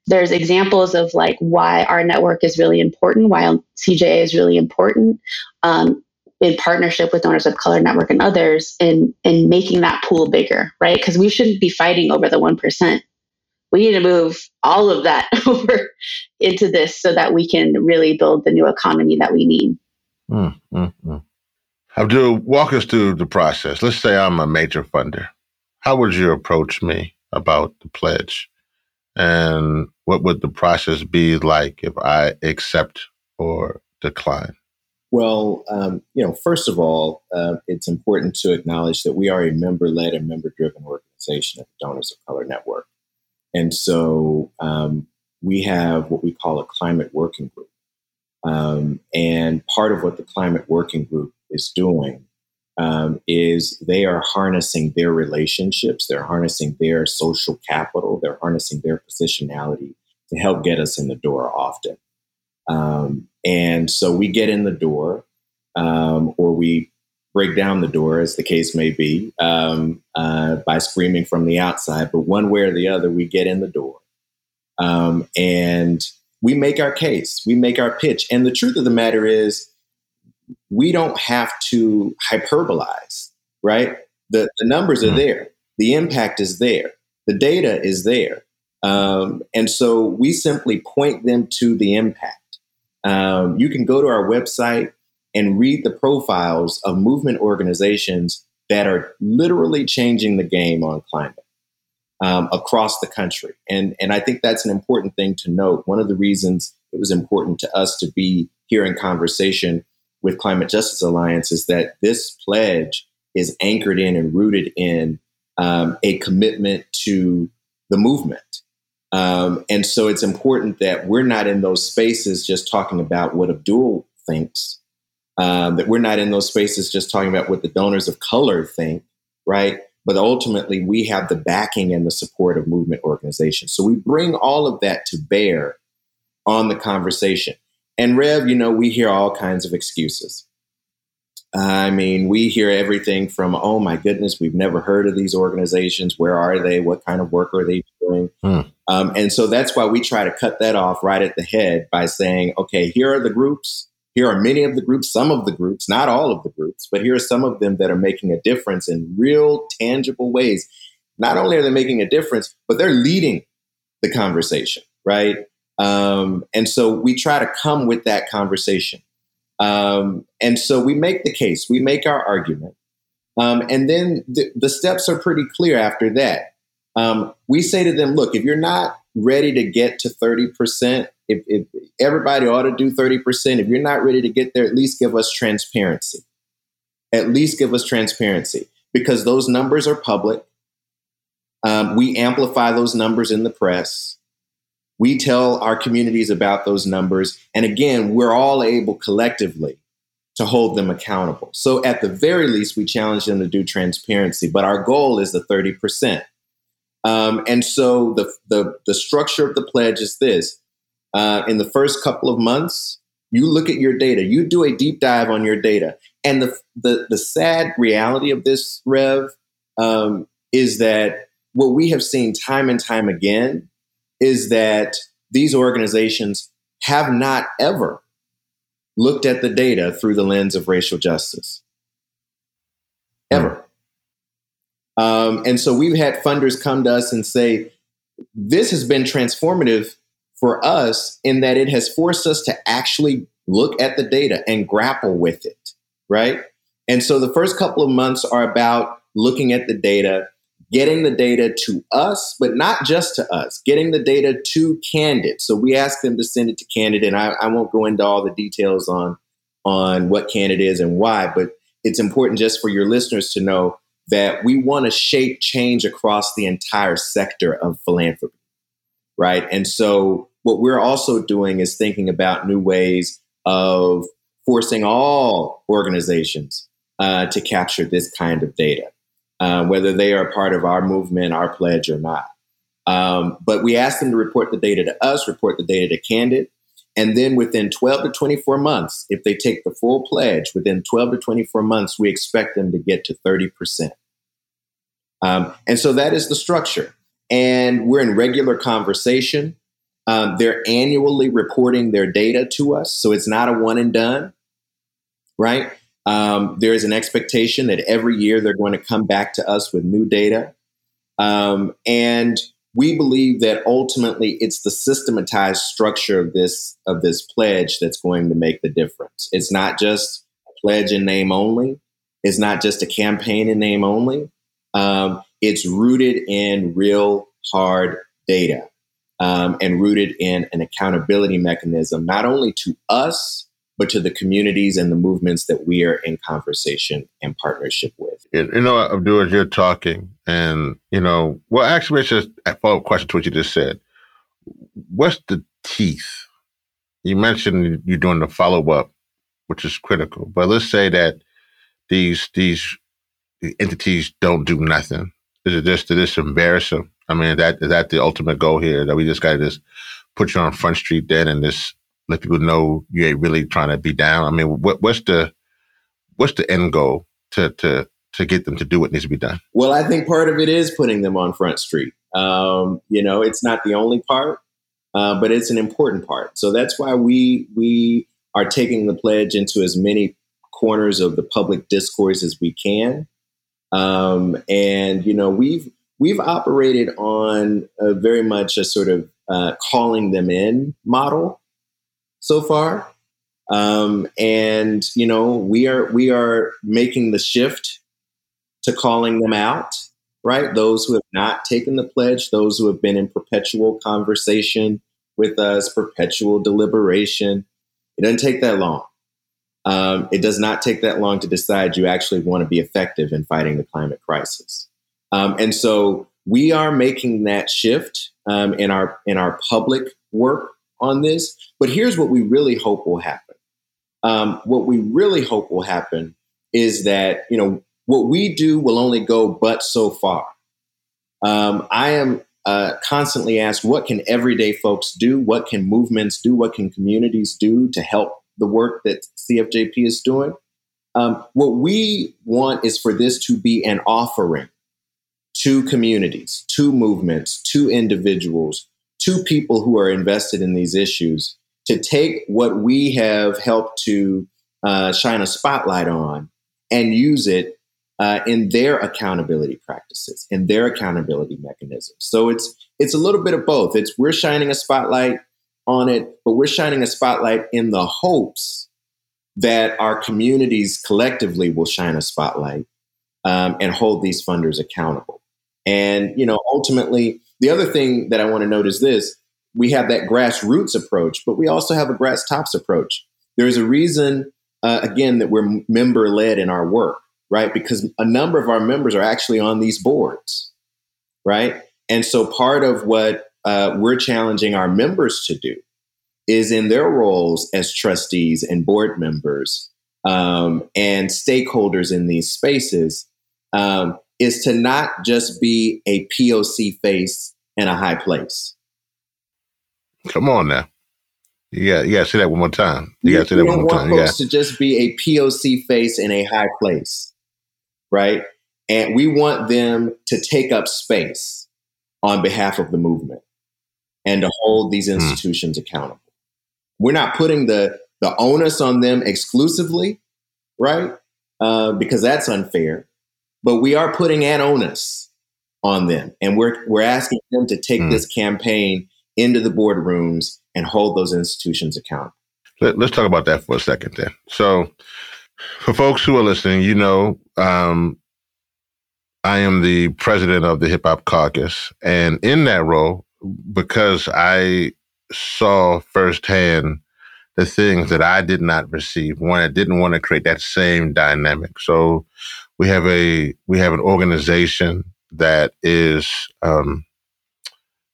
there's examples of like why our network is really important, why CJA is really important, um, in partnership with Donors of Color Network and others in in making that pool bigger, right? Because we shouldn't be fighting over the one percent. We need to move all of that over into this so that we can really build the new economy that we need. Mm, mm, mm. Abdul, walk us through the process. Let's say I'm a major funder. How would you approach me about the pledge? And what would the process be like if I accept or decline? Well, um, you know, first of all, uh, it's important to acknowledge that we are a member-led and member-driven organization at the Donors of Color Network, and so um, we have what we call a climate working group. Um, and part of what the climate working group is doing um, is they are harnessing their relationships, they're harnessing their social capital, they're harnessing their positionality to help get us in the door often. Um, and so we get in the door, um, or we break down the door, as the case may be, um, uh, by screaming from the outside. But one way or the other, we get in the door. Um, and we make our case, we make our pitch. And the truth of the matter is, we don't have to hyperbolize, right? The, the numbers are mm-hmm. there, the impact is there, the data is there. Um, and so we simply point them to the impact. Um, you can go to our website and read the profiles of movement organizations that are literally changing the game on climate um, across the country. And, and I think that's an important thing to note. One of the reasons it was important to us to be here in conversation with Climate Justice Alliance is that this pledge is anchored in and rooted in um, a commitment to the movement. Um, and so it's important that we're not in those spaces just talking about what Abdul thinks, um, that we're not in those spaces just talking about what the donors of color think, right? But ultimately, we have the backing and the support of movement organizations. So we bring all of that to bear on the conversation. And Rev, you know, we hear all kinds of excuses. I mean, we hear everything from, oh my goodness, we've never heard of these organizations. Where are they? What kind of work are they doing? Hmm. Um, and so that's why we try to cut that off right at the head by saying, okay, here are the groups. Here are many of the groups, some of the groups, not all of the groups, but here are some of them that are making a difference in real, tangible ways. Not only are they making a difference, but they're leading the conversation, right? Um, and so we try to come with that conversation. Um, and so we make the case, we make our argument. Um, and then the, the, steps are pretty clear after that. Um, we say to them, look, if you're not ready to get to 30%, if, if everybody ought to do 30%, if you're not ready to get there, at least give us transparency. At least give us transparency because those numbers are public. Um, we amplify those numbers in the press. We tell our communities about those numbers. And again, we're all able collectively to hold them accountable. So at the very least, we challenge them to do transparency, but our goal is the 30%. Um, and so the, the, the structure of the pledge is this. Uh, in the first couple of months, you look at your data, you do a deep dive on your data. And the, the, the sad reality of this, Rev, um, is that what we have seen time and time again is that these organizations have not ever looked at the data through the lens of racial justice. Ever. Um, and so we've had funders come to us and say, this has been transformative for us in that it has forced us to actually look at the data and grapple with it, right? And so the first couple of months are about looking at the data getting the data to us, but not just to us, getting the data to Candid. So we ask them to send it to Candid, and I, I won't go into all the details on on what Candid is and why, but it's important just for your listeners to know that we want to shape change across the entire sector of philanthropy, right? And so what we're also doing is thinking about new ways of forcing all organizations uh, to capture this kind of data uh, whether they are part of our movement, our pledge, or not. Um, but we ask them to report the data to us, report the data to Candid. And then within 12 to 24 months, if they take the full pledge, within 12 to 24 months, we expect them to get to 30%. Um, and so that is the structure. And we're in regular conversation. Um, they're annually reporting their data to us. So it's not a one and done, right? Um, there is an expectation that every year they're going to come back to us with new data. Um, and we believe that ultimately it's the systematized structure of this of this pledge that's going to make the difference. It's not just a pledge in name only. It's not just a campaign in name only. Um, it's rooted in real hard data um, and rooted in an accountability mechanism, not only to us, but to the communities and the movements that we are in conversation and partnership with. You know, Abdul, as you're talking, and, you know, well, actually, it's just a follow up question to what you just said. What's the teeth? You mentioned you're doing the follow up, which is critical, but let's say that these these entities don't do nothing? Is it just to just embarrass them? I mean, that is that the ultimate goal here? That we just got to just put you on Front Street then and just let people know you ain't really trying to be down. I mean, what, what's the what's the end goal to to to get them to do what needs to be done? Well, I think part of it is putting them on Front Street. Um, you know, it's not the only part, uh, but it's an important part. So that's why we we are taking the pledge into as many corners of the public discourse as we can. Um, and you know, we've we've operated on a very much a sort of uh, calling them in model so far. Um, and you know, we are we are making the shift to calling them out, right? Those who have not taken the pledge, those who have been in perpetual conversation with us, perpetual deliberation. It doesn't take that long. Um, it does not take that long to decide you actually want to be effective in fighting the climate crisis. Um, and so we are making that shift um, in our in our public work on this. But here's what we really hope will happen. Um, what we really hope will happen is that you know what we do will only go but so far. Um, I am uh, constantly asked, what can everyday folks do? What can movements do? What can communities do to help the work that CFJP is doing? Um, what we want is for this to be an offering to communities, to movements, to individuals, to people who are invested in these issues to take what we have helped to uh, shine a spotlight on and use it uh, in their accountability practices, in their accountability mechanisms. So it's it's a little bit of both. It's we're shining a spotlight on it, but we're shining a spotlight in the hopes that our communities collectively will shine a spotlight um, and hold these funders accountable. And you know, ultimately, the other thing that I want to note is this: we have that grassroots approach, but we also have a grass tops approach. There's a reason, uh, again, that we're member led in our work right? Because a number of our members are actually on these boards, right? And so part of what uh, we're challenging our members to do is in their roles as trustees and board members um, and stakeholders in these spaces um, is to not just be a POC face in a high place. Come on now. Yeah, yeah. Say that one more time. You got to say that one more time. Folks yeah. to just be a POC face in a high place right? And we want them to take up space on behalf of the movement and to hold these hmm. institutions mm. accountable. We're not putting the, the onus on them exclusively, right? Uh, because that's unfair. But we are putting an onus on them. And we're, we're asking them to take mm. this campaign into the boardrooms and hold those institutions accountable. Let, us talk about that for a second then. So, for folks who are listening, you know, um, I am the president of the Hip Hop Caucus. And in that role, because I saw firsthand the things that I did not receive, one, I didn't want to create that same dynamic. So we have a we have an organization that is um,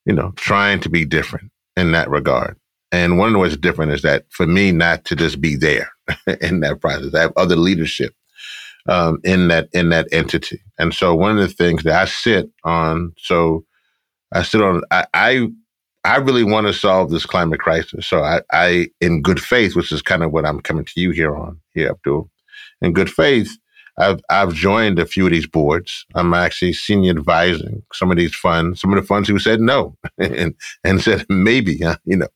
you know, trying to be different in that regard. And one of the ways different is that for me not to just be there in that process. I have other leadership um, in that in that entity. And so one of the things that I sit on, so I sit on, I I, I really want to solve this climate crisis. So I, I, in good faith, which is kind of what I'm coming to you here on here, Abdul, in good faith. I've I've joined a few of these boards. I'm actually senior advising some of these funds, some of the funds who said no and and said maybe. You know,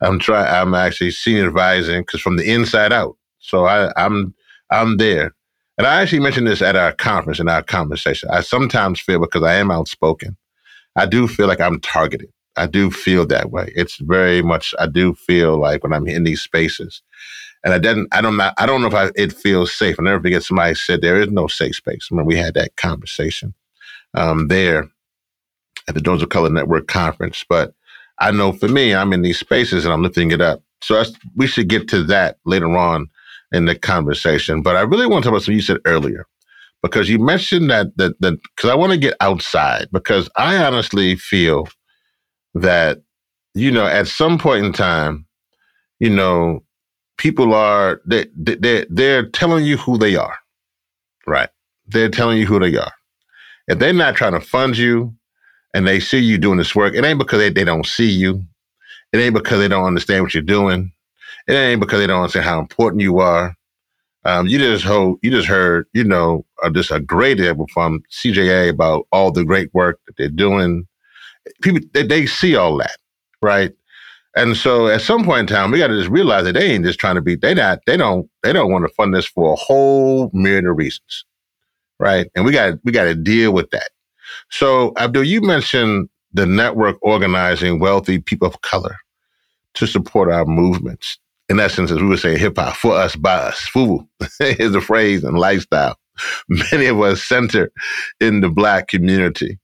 I'm trying. I'm actually senior advising because from the inside out. So I, I'm I'm there. And I actually mentioned this at our conference in our conversation. I sometimes feel because I am outspoken, I do feel like I'm targeted. I do feel that way. It's very much. I do feel like when I'm in these spaces, and I didn't. I don't. I don't know if I, it feels safe. I never forget somebody said there is no safe space. I mean, we had that conversation um, there at the Donors of Color Network conference. But I know for me, I'm in these spaces and I'm lifting it up. So we should get to that later on in the conversation. But I really want to talk about something you said earlier, because you mentioned that that that because I want to get outside because I honestly feel that you know at some point in time, you know, people are they they they're telling you who they are, right? They're telling you who they are. If they're not trying to fund you and they see you doing this work, it ain't because they, they don't see you. It ain't because they don't understand what you're doing. It ain't because they don't understand how important you are. Um, you just heard, you just heard, you know, uh, just a great example from CJA about all the great work that they're doing. People, they, they see all that, right? And so at some point in time, we got to just realize that they ain't just trying to be, they not, they don't, they don't want to fund this for a whole myriad of reasons. Right. And we got, we got to deal with that. So Abdul, you mentioned the network organizing wealthy people of color to support our movements. In essence, as we would say, hip hop, for us, by us. Fubu is a phrase and lifestyle. Many of us center in the black community.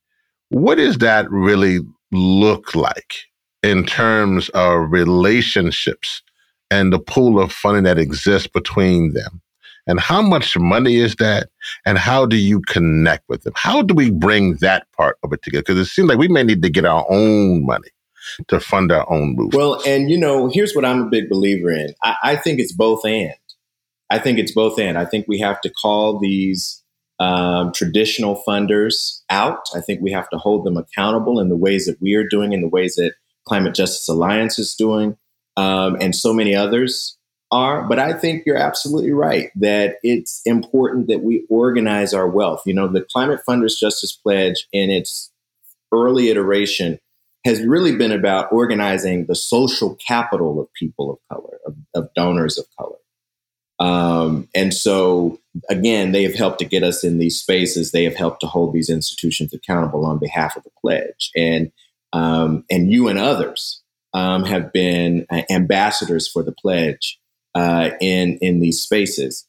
What does that really look like in terms of relationships and the pool of funding that exists between them? And how much money is that? And how do you connect with them? How do we bring that part of it together? Because it seems like we may need to get our own money to fund our own movement. Well, and you know, here's what I'm a big believer in. I, I think it's both and. I think it's both and. I think we have to call these um, traditional funders out. I think we have to hold them accountable in the ways that we are doing, in the ways that Climate Justice Alliance is doing, um, and so many others are. But I think you're absolutely right that it's important that we organize our wealth. You know, the Climate Funders Justice Pledge in its early iteration has really been about organizing the social capital of people of color, of, of donors of color. Um, and so, again, they have helped to get us in these spaces. They have helped to hold these institutions accountable on behalf of the pledge. And um, and you and others um, have been uh, ambassadors for the pledge uh, in in these spaces.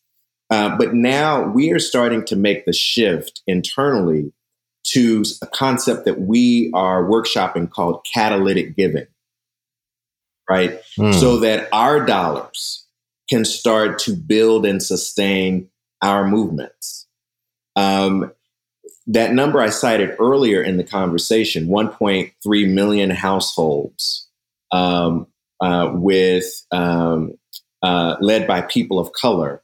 Uh, but now we are starting to make the shift internally to a concept that we are workshopping called catalytic giving, right? Mm. So that our dollars can start to build and sustain our movements. Um, that number I cited earlier in the conversation 1.3 million households um, uh, with um, uh, led by people of color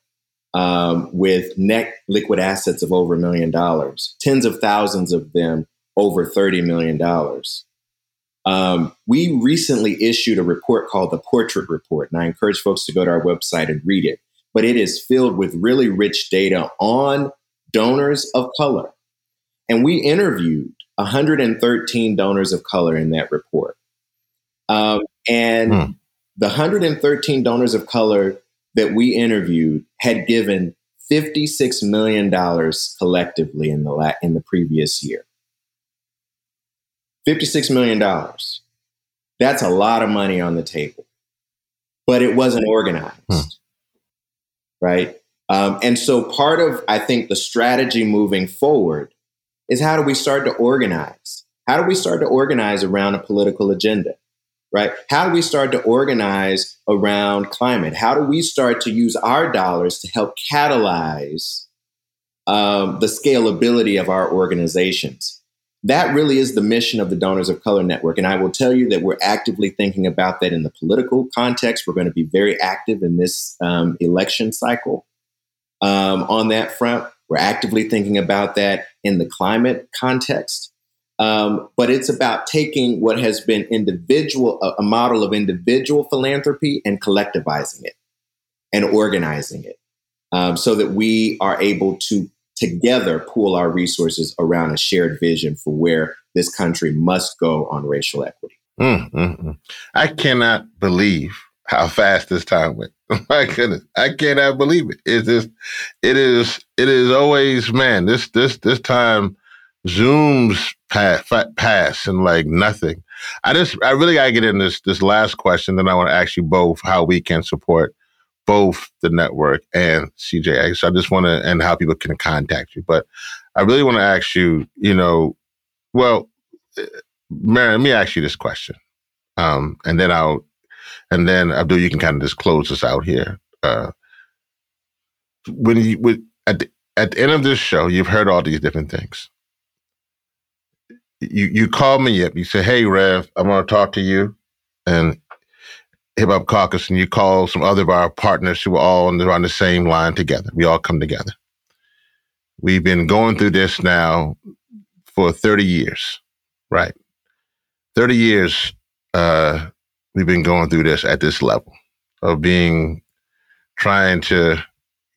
um, with net liquid assets of over a million dollars, tens of thousands of them over $30 million. Um, we recently issued a report called the Portrait Report, and I encourage folks to go to our website and read it. But it is filled with really rich data on donors of color. And we interviewed 113 donors of color in that report. Um, and hmm. the 113 donors of color that we interviewed had given $56 million collectively in the, la- in the previous year. $56 million. That's a lot of money on the table, but it wasn't organized. Hmm. Right. Um, and so part of, I think, the strategy moving forward is how do we start to organize? How do we start to organize around a political agenda? right? How do we start to organize around climate? How do we start to use our dollars to help catalyze um, the scalability of our organizations? That really is the mission of the Donors of Color Network. And I will tell you that we're actively thinking about that in the political context. We're going to be very active in this um, election cycle um, on that front. We're actively thinking about that in the climate context. Um, but it's about taking what has been individual, a, a model of individual philanthropy and collectivizing it and organizing it um, so that we are able to together pool our resources around a shared vision for where this country must go on racial equity. Mm, mm, mm. I cannot believe how fast this time went. My goodness, I cannot believe it. It's just, it is, it is always, man. This, this, this time zooms past, and like nothing. I just, I really got to get in this, this last question. Then I want to ask you both how we can support both the network and CJA. So I just want to, and how people can contact you. But I really want to ask you, you know, well, Mary, let me ask you this question. Um, and then I'll, and then Abdul, you can kind of just close this out here. Uh, when you, at the, at the end of this show, you've heard all these different things you you call me up. You say, "Hey, Rev, I'm going to talk to you," and Hip Hop Caucus, and you call some other of our partners who are all on the, on the same line together. We all come together. We've been going through this now for 30 years, right? 30 years uh, we've been going through this at this level of being trying to,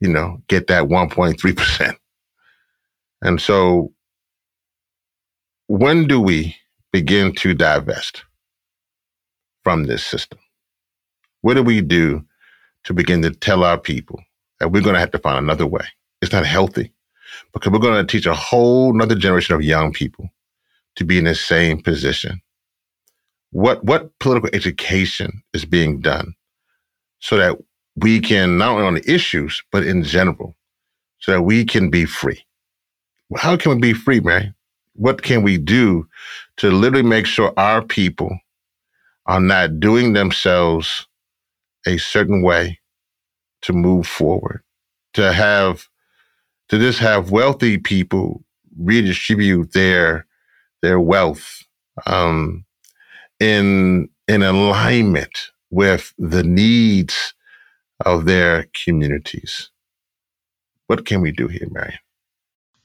you know, get that 1.3%. And so when do we begin to divest from this system? What do we do to begin to tell our people that we're going to have to find another way? It's not healthy because we're going to teach a whole nother generation of young people to be in the same position. What, what political education is being done so that we can, not only on the issues, but in general, so that we can be free? How can we be free, man? What can we do to literally make sure our people are not doing themselves a certain way to move forward, to have to just have wealthy people redistribute their their wealth um, in in alignment with the needs of their communities. What can we do here, Marion?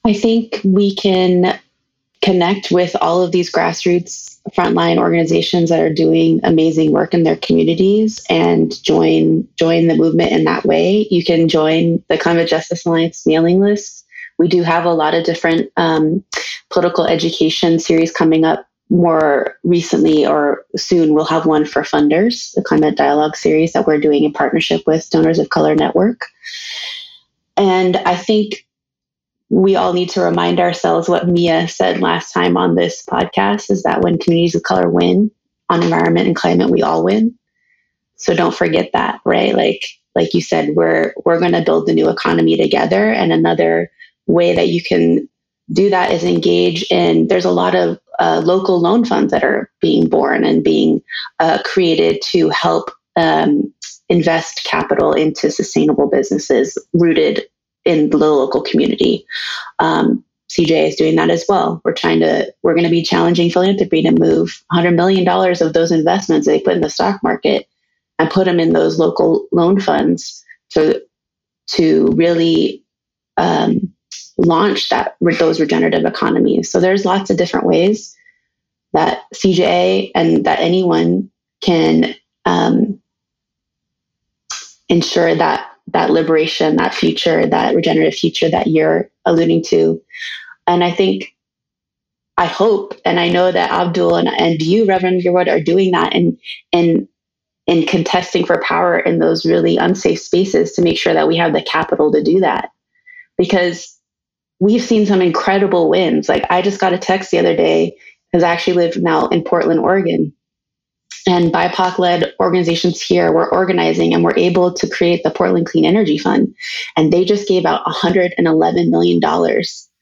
I think we can connect with all of these grassroots frontline organizations that are doing amazing work in their communities and join join the movement in that way. You can join the Climate Justice Alliance mailing list. We do have a lot of different um, political education series coming up more recently or soon we'll have one for funders the climate dialogue series that we're doing in partnership with donors of color network and i think we all need to remind ourselves what Mia said last time on this podcast is that when communities of color win on environment and climate, we all win. So don't forget that, right? Like like you said, we're we're going to build the new economy together. And another way that you can do that is engage in. There's a lot of uh, local loan funds that are being born and being uh, created to help um, invest capital into sustainable businesses rooted in the local community. Um, CJA is doing that as well. We're trying to, we're going to be challenging philanthropy to move $100 million of those investments they put in the stock market and put them in those local loan funds to, to really um, launch that with those regenerative economies. So there's lots of different ways that CJA and that anyone can um, ensure that that liberation, that future, that regenerative future that you're alluding to. And I think, I hope, and I know that Abdul and, and you, Reverend Yearwood, are doing that and and in contesting for power in those really unsafe spaces to make sure that we have the capital to do that. Because we've seen some incredible wins. Like I just got a text the other day because I actually live now in Portland, Oregon and BIPOC led organizations here were organizing and were able to create the Portland Clean Energy Fund. And they just gave out $111 million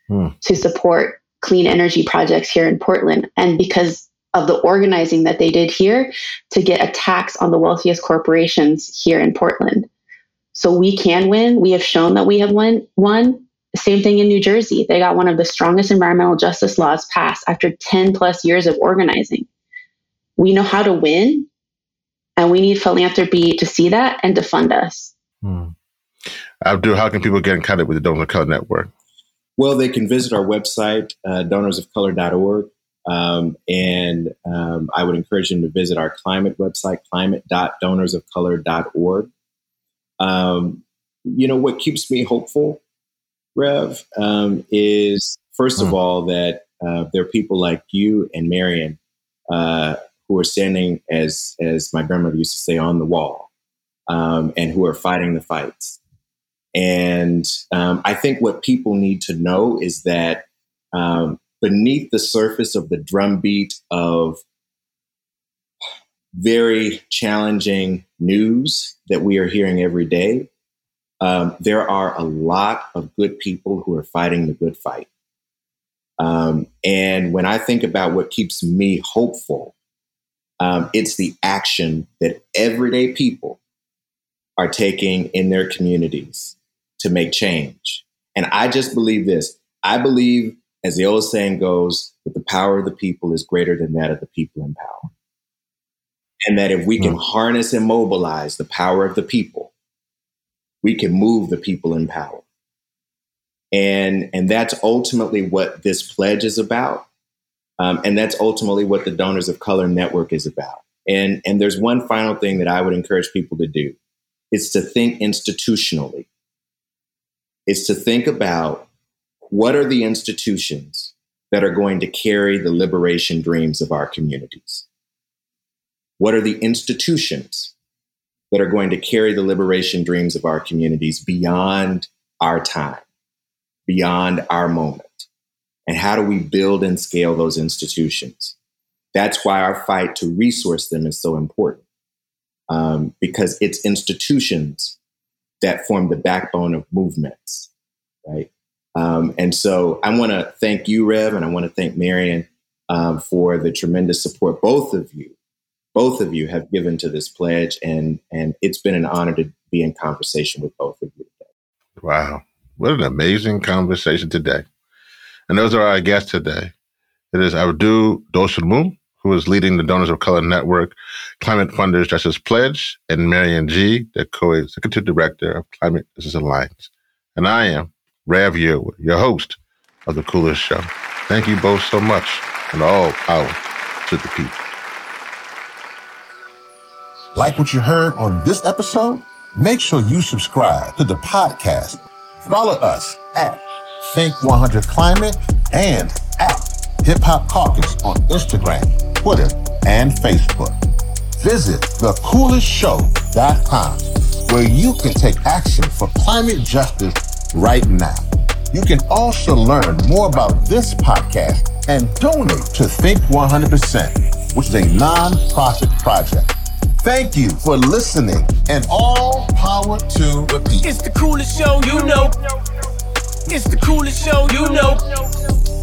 hmm. to support clean energy projects here in Portland. And because of the organizing that they did here to get a tax on the wealthiest corporations here in Portland. So we can win. We have shown that we have won. won. Same thing in New Jersey. They got one of the strongest environmental justice laws passed after 10 plus years of organizing we know how to win and we need philanthropy to see that and to fund us. Hmm. Abdul, how can people get in contact with the Donors of Color Network? Well, they can visit our website, uh, donorsofcolor.org. Um, and um, I would encourage them to visit our climate website, climate.donorsofcolor.org. Um, you know, what keeps me hopeful, Rev, um, is first of hmm. all that uh, there are people like you and Marion uh, who are standing, as as my grandmother used to say, on the wall, um, and who are fighting the fights. And um, I think what people need to know is that um, beneath the surface of the drumbeat of very challenging news that we are hearing every day, um, there are a lot of good people who are fighting the good fight. Um, and when I think about what keeps me hopeful, um, it's the action that everyday people are taking in their communities to make change. And I just believe this. I believe, as the old saying goes, that the power of the people is greater than that of the people in power. And that if we can mm. harness and mobilize the power of the people, we can move the people in power. And, and that's ultimately what this pledge is about. Um, and that's ultimately what the Donors of Color Network is about. And, and there's one final thing that I would encourage people to do. It's to think institutionally. It's to think about what are the institutions that are going to carry the liberation dreams of our communities? What are the institutions that are going to carry the liberation dreams of our communities beyond our time, beyond our moment? And how do we build and scale those institutions? That's why our fight to resource them is so important, um, because it's institutions that form the backbone of movements, right? Um, and so I want to thank you, Rev, and I want to thank Marion um, for the tremendous support both of you, both of you have given to this pledge, and and it's been an honor to be in conversation with both of you today. Wow, what an amazing conversation today! And those are our guests today. It is Abdul Dosunmu, who is leading the Donors of Color Network, Climate Funders Justice Pledge, and Marion Gee., the co-executive director of Climate Justice Alliance. And I am Rev Yearwood, your host of The Coolest Show. Thank you both so much, and all power to the people. Like what you heard on this episode? Make sure you subscribe to the podcast. Follow us at Think 100 Climate and at Hip Hop Caucus on Instagram, Twitter, and Facebook. Visit thecoolestshow.com where you can take action for climate justice right now. You can also learn more about this podcast and donate to Think 100%, which is a non-profit project. Thank you for listening and all power to people. It's the coolest show you know. It's the coolest show you know.